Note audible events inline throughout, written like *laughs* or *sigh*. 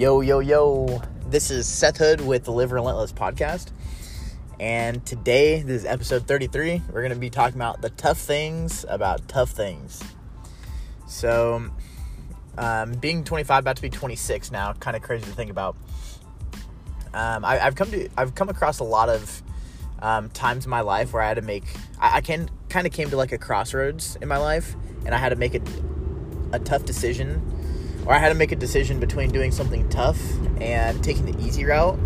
Yo, yo, yo. This is Seth Hood with the Live Relentless podcast. And today, this is episode 33. We're going to be talking about the tough things about tough things. So, um, being 25, about to be 26 now, kind of crazy to think about. Um, I, have come to, I've come across a lot of um, times in my life where I had to make, I, I can kind of came to like a crossroads in my life, and I had to make a, a tough decision or I had to make a decision between doing something tough and taking the easy route.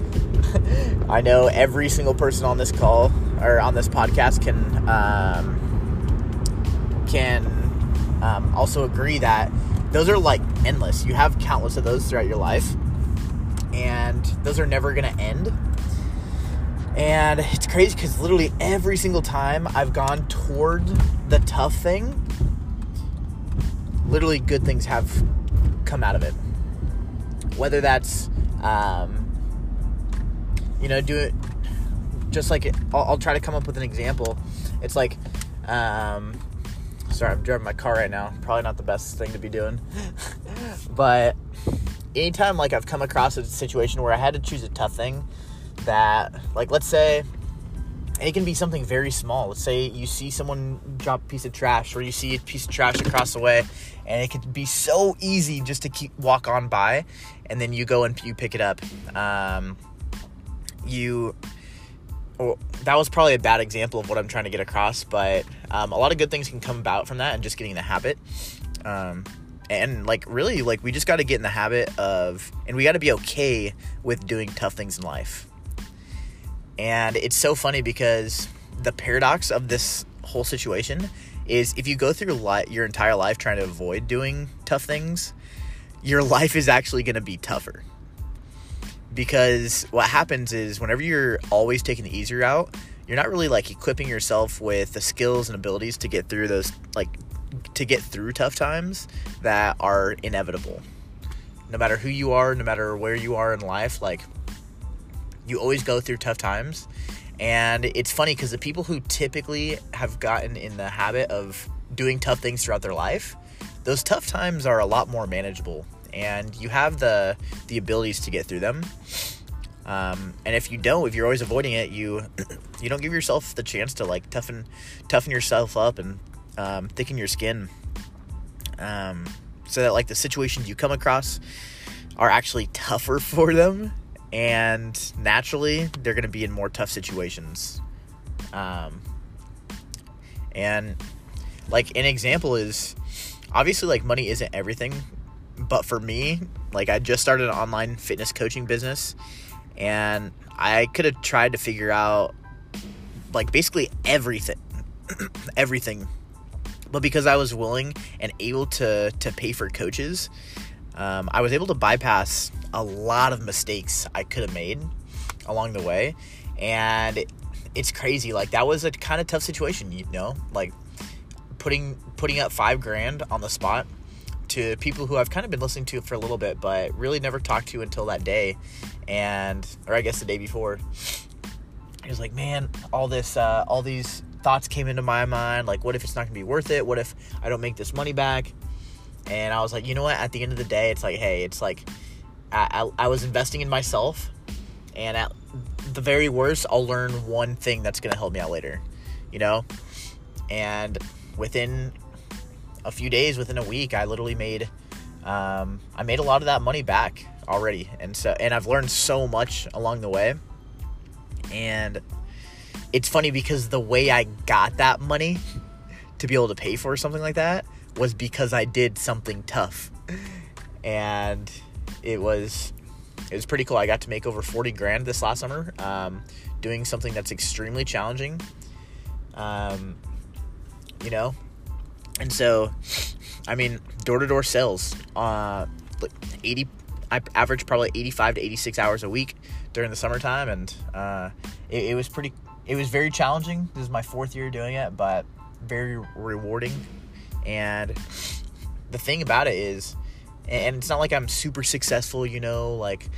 *laughs* I know every single person on this call or on this podcast can um, can um, also agree that those are like endless. You have countless of those throughout your life, and those are never going to end. And it's crazy because literally every single time I've gone toward the tough thing, literally good things have come out of it. Whether that's, um, you know, do it just like I'll, I'll, try to come up with an example. It's like, um, sorry, I'm driving my car right now. Probably not the best thing to be doing, *laughs* but anytime like I've come across a situation where I had to choose a tough thing that, like, let's say it can be something very small. Let's say you see someone drop a piece of trash, or you see a piece of trash across the way, and it can be so easy just to keep walk on by, and then you go and you pick it up. Um, you, well, that was probably a bad example of what I'm trying to get across, but um, a lot of good things can come about from that, and just getting the habit. Um, and like really, like we just got to get in the habit of, and we got to be okay with doing tough things in life and it's so funny because the paradox of this whole situation is if you go through li- your entire life trying to avoid doing tough things, your *laughs* life is actually going to be tougher. Because what happens is whenever you're always taking the easier route, you're not really like equipping yourself with the skills and abilities to get through those like to get through tough times that are inevitable. No matter who you are, no matter where you are in life, like you always go through tough times. And it's funny because the people who typically have gotten in the habit of doing tough things throughout their life, those tough times are a lot more manageable and you have the the abilities to get through them. Um, and if you don't, if you're always avoiding it, you *clears throat* you don't give yourself the chance to like toughen toughen yourself up and um, thicken your skin, um, so that like the situations you come across are actually *laughs* tougher for them and naturally they're going to be in more tough situations. Um, and like an example is obviously like money isn't everything, but for me, like I just started an online fitness coaching business and I could have tried to figure out like basically everything *clears throat* everything but because I was willing and able to to pay for coaches um, I was able to bypass a lot of mistakes I could have made along the way. And it's crazy. Like that was a kind of tough situation, you know, like putting putting up five grand on the spot to people who I've kind of been listening to for a little bit, but really never talked to until that day, and or I guess the day before. It was like, man, all this, uh, all these thoughts came into my mind. Like, what if it's not gonna be worth it? What if I don't make this money back? And I was like, you know what? At the end of the day, it's like, hey, it's like I, I, I was investing in myself, and at the very worst, I'll learn one thing that's to help me out later, you know? And within a few days, within a week, I literally made, um, I made a lot of that money back already. And so, and I've learned so much along the way. And it's funny because the way I got that money to be able to pay for something like that was because I did something tough. And it was it was pretty cool. I got to make over 40 grand this last summer um, doing something that's extremely challenging. Um, you know, and so, I mean, door to door sales, uh, 80, I average probably 85 to 86 hours a week during the summertime. And, uh, it, it was pretty, it was very challenging. This is my fourth year doing it, but very rewarding. And the thing about it is, and it's not like I'm super successful, you know, like,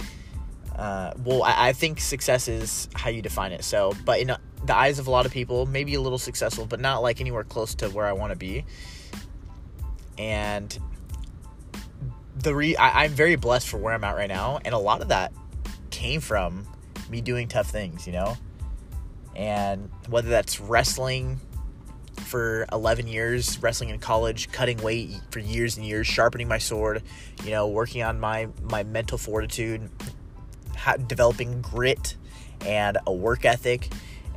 uh, well, I, I, think success is how you define it. So, but in the eyes of a lot of people, maybe a little successful, but not like anywhere close to where I want to be. And the re I, I'm very blessed for where I'm at right now, and a lot of that came from me doing tough things, you know. And whether that's wrestling for 11 years, wrestling in college, cutting weight for years and years, sharpening my sword, you know, working on my my mental fortitude, ha- developing grit and a work ethic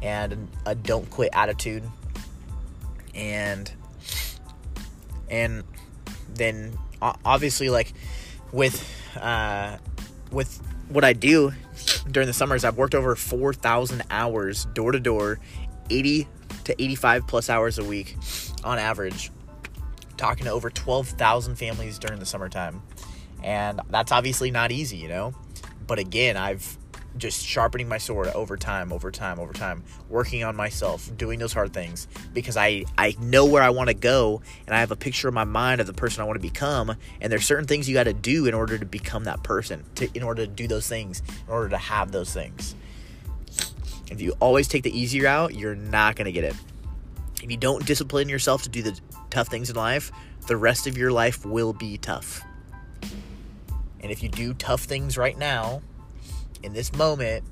and a don't quit attitude. And and then obviously like with uh with what I do during the summers I've worked over 4,000 hours door to door 80 to 85 plus hours a week on average talking to over 12,000 families during the summertime and that's obviously not easy you know but again I've just sharpening my sword over time, over time, over time, working on myself, doing those hard things because I I know where I want to go and I have a picture in my mind of the person I want to become and there's certain things you got to do in order to become that person, to in order to do those things, in order to have those things. If you always take the easy route, you're not going to get it. If you don't discipline yourself to do the tough things in life, the rest of your life will be tough. And if you do tough things right now, in this moment,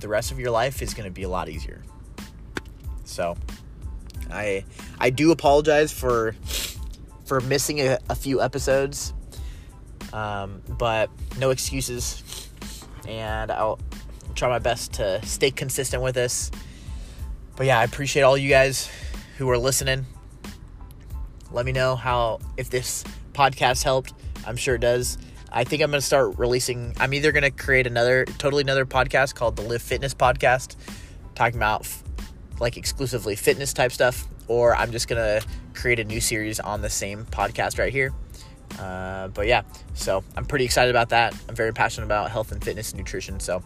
the rest of your life is going to be a lot easier. So, I I do apologize for for missing a, a few episodes, um, but no excuses, and I'll try my best to stay consistent with this. But yeah, I appreciate all you guys who are listening. Let me know how if this podcast helped. I'm sure it does. I think I'm going to start releasing. I'm either going to create another, totally another podcast called the Live Fitness Podcast, talking about like exclusively fitness type stuff, or I'm just going to create a new series on the same podcast right here. Uh, but yeah, so I'm pretty excited about that. I'm very passionate about health and fitness and nutrition. So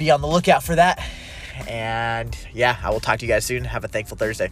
be on the lookout for that. And yeah, I will talk to you guys soon. Have a thankful Thursday.